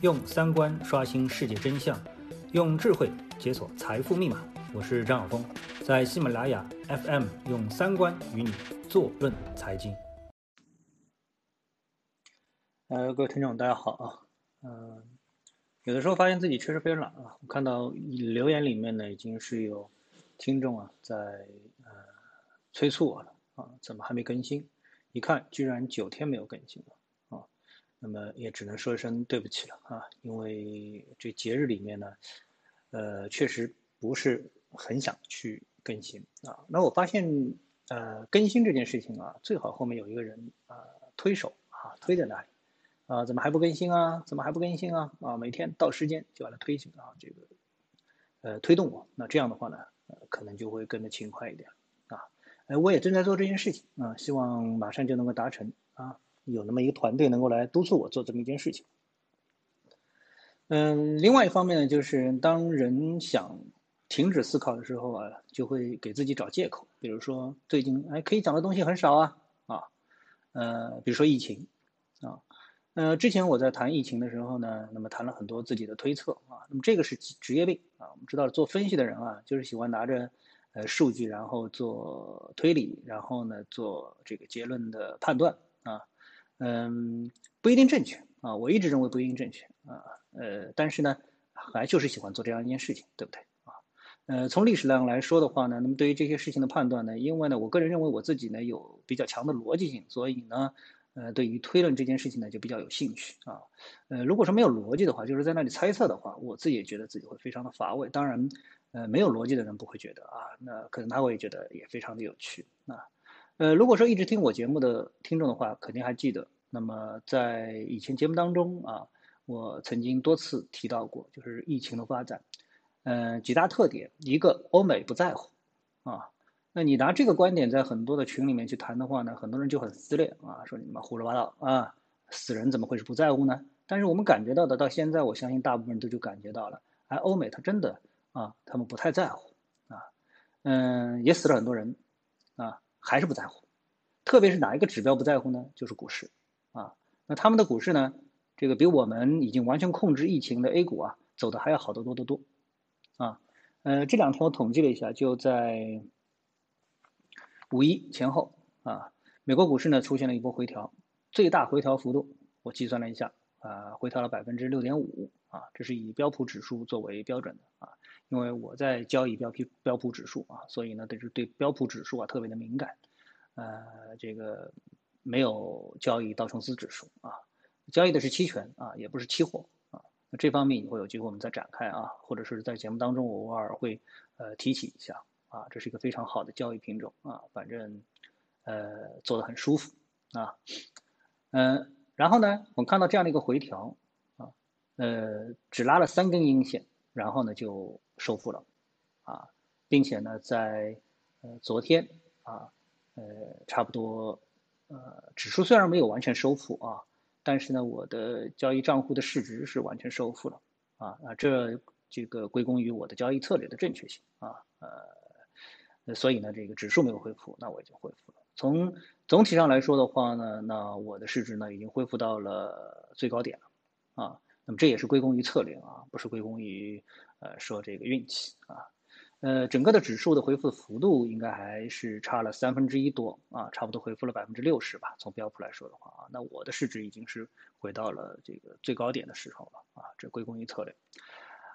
用三观刷新世界真相，用智慧解锁财富密码。我是张晓峰，在喜马拉雅 FM 用三观与你坐论财经。呃，各位听众，大家好啊。嗯，有的时候发现自己确实非常懒啊。我看到留言里面呢，已经是有听众啊在呃催促我了啊，怎么还没更新？一看，居然九天没有更新了。那么也只能说一声对不起了啊，因为这节日里面呢，呃，确实不是很想去更新啊。那我发现，呃，更新这件事情啊，最好后面有一个人啊推手啊推在那里啊，怎么还不更新啊？怎么还不更新啊？啊，每天到时间就把它推进啊，这个呃推动我。那这样的话呢，呃，可能就会更的勤快一点啊。哎，我也正在做这件事情啊，希望马上就能够达成啊。有那么一个团队能够来督促我做这么一件事情。嗯，另外一方面呢，就是当人想停止思考的时候啊，就会给自己找借口，比如说最近哎可以讲的东西很少啊啊，呃，比如说疫情啊，呃，之前我在谈疫情的时候呢，那么谈了很多自己的推测啊，那么这个是职业病啊，我们知道做分析的人啊，就是喜欢拿着呃数据，然后做推理，然后呢做这个结论的判断啊。嗯，不一定正确啊，我一直认为不一定正确啊，呃，但是呢，还就是喜欢做这样一件事情，对不对啊？呃，从历史上来说的话呢，那么对于这些事情的判断呢，因为呢，我个人认为我自己呢有比较强的逻辑性，所以呢，呃，对于推论这件事情呢就比较有兴趣啊。呃，如果说没有逻辑的话，就是在那里猜测的话，我自己也觉得自己会非常的乏味。当然，呃，没有逻辑的人不会觉得啊，那可能他会觉得也非常的有趣啊。呃，如果说一直听我节目的听众的话，肯定还记得。那么在以前节目当中啊，我曾经多次提到过，就是疫情的发展，嗯，几大特点，一个欧美不在乎，啊，那你拿这个观点在很多的群里面去谈的话呢，很多人就很撕裂啊，说你们胡说八道啊，死人怎么会是不在乎呢？但是我们感觉到的，到现在我相信大部分人都就感觉到了，哎，欧美他真的啊，他们不太在乎啊，嗯，也死了很多人。啊，还是不在乎，特别是哪一个指标不在乎呢？就是股市，啊，那他们的股市呢，这个比我们已经完全控制疫情的 A 股啊，走的还要好得多得多，啊，呃，这两天我统计了一下，就在五一前后啊，美国股市呢出现了一波回调，最大回调幅度我计算了一下，啊，回调了百分之六点五，啊，这是以标普指数作为标准的，啊。因为我在交易标普标普指数啊，所以呢，对对标普指数啊特别的敏感，呃，这个没有交易道琼斯指数啊，交易的是期权啊，也不是期货啊。那这方面以后有机会我们再展开啊，或者是在节目当中我偶尔会呃提起一下啊，这是一个非常好的交易品种啊，反正呃做的很舒服啊，嗯，然后呢，我们看到这样的一个回调啊，呃，只拉了三根阴线。然后呢，就收复了，啊，并且呢，在呃昨天啊，呃差不多呃指数虽然没有完全收复啊，但是呢，我的交易账户的市值是完全收复了，啊啊这这个归功于我的交易策略的正确性啊呃，所以呢，这个指数没有恢复，那我已经恢复了。从总体上来说的话呢，那我的市值呢已经恢复到了最高点了，啊。那么这也是归功于策略啊，不是归功于呃说这个运气啊，呃整个的指数的回复幅度应该还是差了三分之一多啊，差不多回复了百分之六十吧。从标普来说的话啊，那我的市值已经是回到了这个最高点的时候了啊，这归功于策略。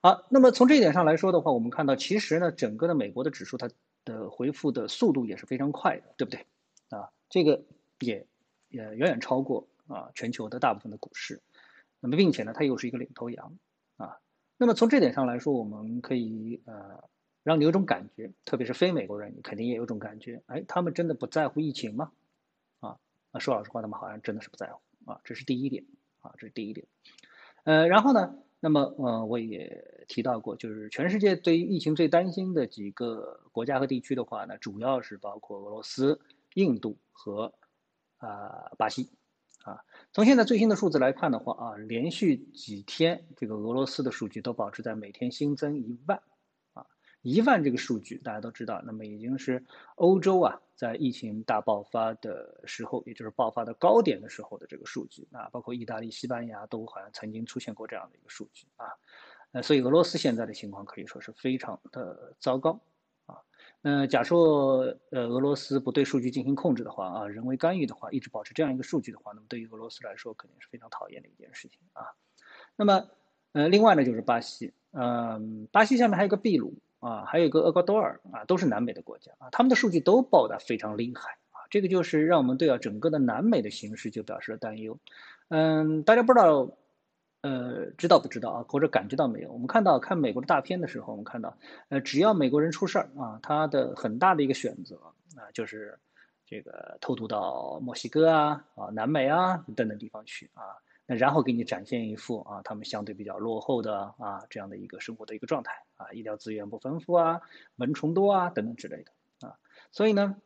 好，那么从这一点上来说的话，我们看到其实呢，整个的美国的指数它的回复的速度也是非常快的，对不对？啊，这个也也远远超过啊全球的大部分的股市。那么，并且呢，它又是一个领头羊啊。那么从这点上来说，我们可以呃，让你有种感觉，特别是非美国人，你肯定也有种感觉，哎，他们真的不在乎疫情吗？啊，那说老实话，他们好像真的是不在乎啊。这是第一点啊，这是第一点。呃，然后呢，那么呃，我也提到过，就是全世界对于疫情最担心的几个国家和地区的话呢，主要是包括俄罗斯、印度和啊巴西。啊，从现在最新的数字来看的话啊，连续几天这个俄罗斯的数据都保持在每天新增一万，啊，一万这个数据大家都知道，那么已经是欧洲啊在疫情大爆发的时候，也就是爆发的高点的时候的这个数据。啊，包括意大利、西班牙都好像曾经出现过这样的一个数据啊。呃，所以俄罗斯现在的情况可以说是非常的糟糕那假说呃俄罗斯不对数据进行控制的话啊，人为干预的话，一直保持这样一个数据的话，那么对于俄罗斯来说肯定是非常讨厌的一件事情啊。那么呃，另外呢就是巴西，嗯，巴西下面还有个秘鲁。啊，还有一个厄瓜多尔啊，都是南美的国家啊，他们的数据都报得非常厉害啊，这个就是让我们对啊整个的南美的形势就表示了担忧。嗯，大家不知道，呃，知道不知道啊？或者感觉到没有？我们看到看美国的大片的时候，我们看到，呃，只要美国人出事儿啊，他的很大的一个选择啊，就是这个偷渡到墨西哥啊、啊南美啊等等地方去啊。那然后给你展现一副啊，他们相对比较落后的啊这样的一个生活的一个状态啊，医疗资源不丰富啊，蚊虫多啊等等之类的啊，所以呢，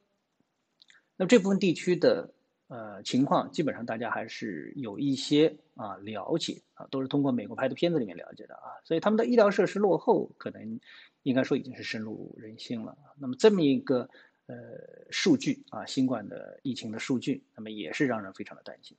那这部分地区的呃情况基本上大家还是有一些啊了解啊，都是通过美国拍的片子里面了解的啊，所以他们的医疗设施落后，可能应该说已经是深入人心了。那么这么一个呃数据啊，新冠的疫情的数据，那么也是让人非常的担心。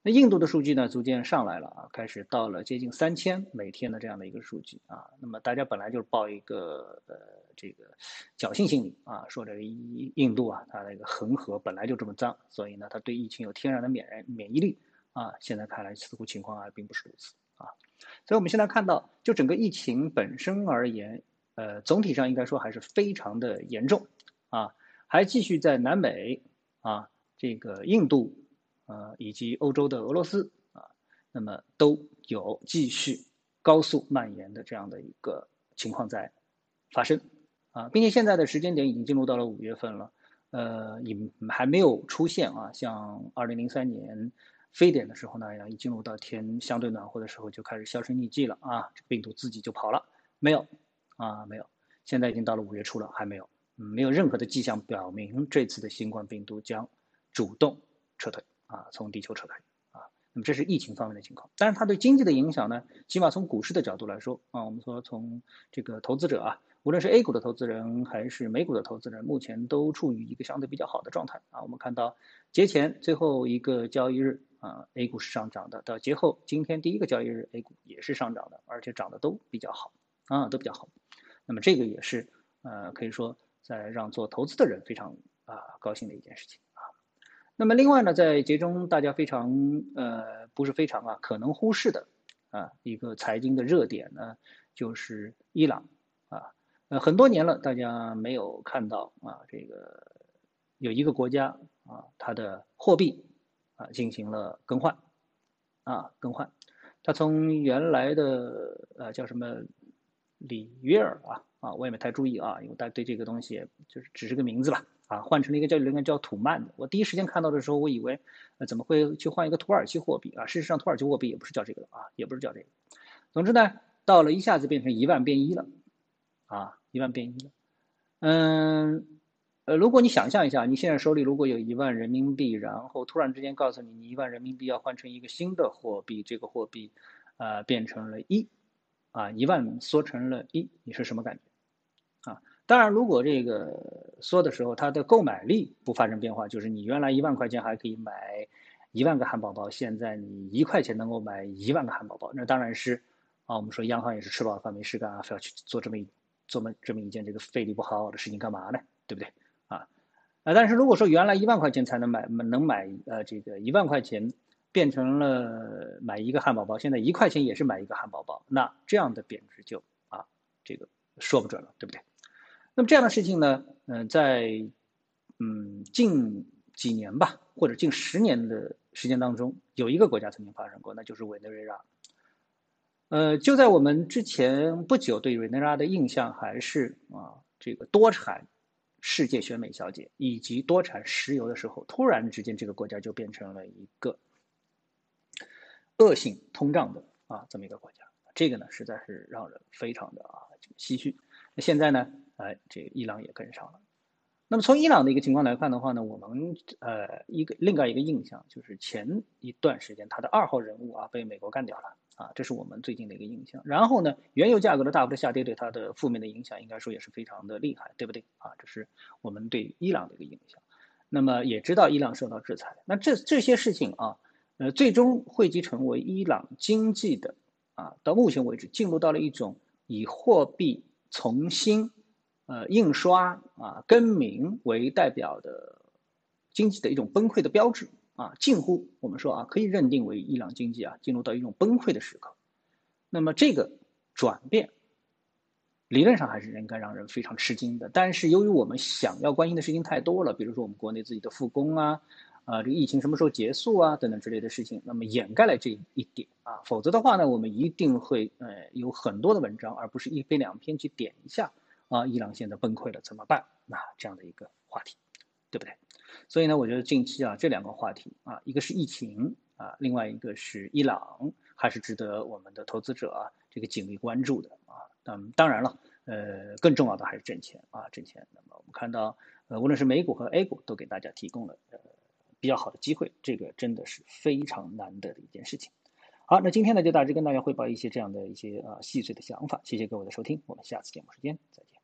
那印度的数据呢，逐渐上来了啊，开始到了接近三千每天的这样的一个数据啊。那么大家本来就是报一个呃这个侥幸心理啊，说这个印度啊，它那个恒河本来就这么脏，所以呢，它对疫情有天然的免免疫力啊。现在看来似乎情况啊并不是如此啊。所以我们现在看到，就整个疫情本身而言，呃，总体上应该说还是非常的严重啊，还继续在南美啊，这个印度。呃，以及欧洲的俄罗斯啊，那么都有继续高速蔓延的这样的一个情况在发生啊，并且现在的时间点已经进入到了五月份了，呃，也还没有出现啊，像二零零三年非典的时候那样，一进入到天相对暖和的时候就开始销声匿迹了啊，这病毒自己就跑了，没有啊，没有，现在已经到了五月初了，还没有，没有任何的迹象表明这次的新冠病毒将主动撤退。啊，从地球撤退，这是疫情方面的情况，但是它对经济的影响呢？起码从股市的角度来说啊，我们说从这个投资者啊，无论是 A 股的投资人还是美股的投资人，目前都处于一个相对比较好的状态啊。我们看到节前最后一个交易日啊，A 股是上涨的，到节后今天第一个交易日，A 股也是上涨的，而且涨得都比较好啊，都比较好。那么这个也是呃，可以说在让做投资的人非常啊高兴的一件事情。那么另外呢，在节中大家非常呃不是非常啊可能忽视的啊一个财经的热点呢，就是伊朗啊呃很多年了，大家没有看到啊这个有一个国家啊它的货币啊进行了更换啊更换，它从原来的呃叫什么里约尔啊啊我也没太注意啊，因为大家对这个东西就是只是个名字吧。啊，换成了一个叫应该叫土曼的。我第一时间看到的时候，我以为，呃，怎么会去换一个土耳其货币啊？事实上，土耳其货币也不是叫这个的啊，也不是叫这个。总之呢，到了一下子变成一万变一了，啊，一万变一了。嗯，呃，如果你想象一下，你现在手里如果有一万人民币，然后突然之间告诉你，你一万人民币要换成一个新的货币，这个货币，呃，变成了一，啊，一万缩成了一，你是什么感觉？当然，如果这个缩的时候，它的购买力不发生变化，就是你原来一万块钱还可以买一万个汉堡包，现在你一块钱能够买一万个汉堡包，那当然是啊，我们说央行也是吃饱饭没事干啊，非要去做这么一做么这么一件这个费力不讨好的事情干嘛呢？对不对？啊啊！但是如果说原来一万块钱才能买能买呃这个一万块钱变成了买一个汉堡包，现在一块钱也是买一个汉堡包，那这样的贬值就啊这个说不准了，对不对？那么这样的事情呢，嗯，在嗯近几年吧，或者近十年的时间当中，有一个国家曾经发生过，那就是委内瑞拉。呃，就在我们之前不久，对委内瑞拉的印象还是啊，这个多产世界选美小姐以及多产石油的时候，突然之间这个国家就变成了一个恶性通胀的啊这么一个国家，这个呢实在是让人非常的啊唏嘘。那现在呢？哎，这个伊朗也跟上了。那么从伊朗的一个情况来看的话呢，我们呃一个另外一个印象就是前一段时间他的二号人物啊被美国干掉了啊，这是我们最近的一个印象。然后呢，原油价格的大幅的下跌对它的负面的影响，应该说也是非常的厉害，对不对啊？这是我们对伊朗的一个影响。那么也知道伊朗受到制裁，那这这些事情啊，呃，最终汇集成为伊朗经济的啊，到目前为止进入到了一种以货币重新呃印刷啊更名为代表的经济的一种崩溃的标志啊，近乎我们说啊，可以认定为伊朗经济啊进入到一种崩溃的时刻。那么这个转变。理论上还是应该让人非常吃惊的，但是由于我们想要关心的事情太多了，比如说我们国内自己的复工啊，啊，这个疫情什么时候结束啊，等等之类的事情，那么掩盖了这一点啊，否则的话呢，我们一定会呃有很多的文章，而不是一篇两篇去点一下啊，伊朗现在崩溃了怎么办？那这样的一个话题，对不对？所以呢，我觉得近期啊这两个话题啊，一个是疫情啊，另外一个是伊朗，还是值得我们的投资者啊这个紧密关注的啊。嗯，当然了，呃，更重要的还是挣钱啊，挣钱。那么我们看到，呃，无论是美股和 A 股，都给大家提供了呃比较好的机会，这个真的是非常难得的一件事情。好，那今天呢，就大致跟大家汇报一些这样的一些啊细碎的想法。谢谢各位的收听，我们下次节目时间再见。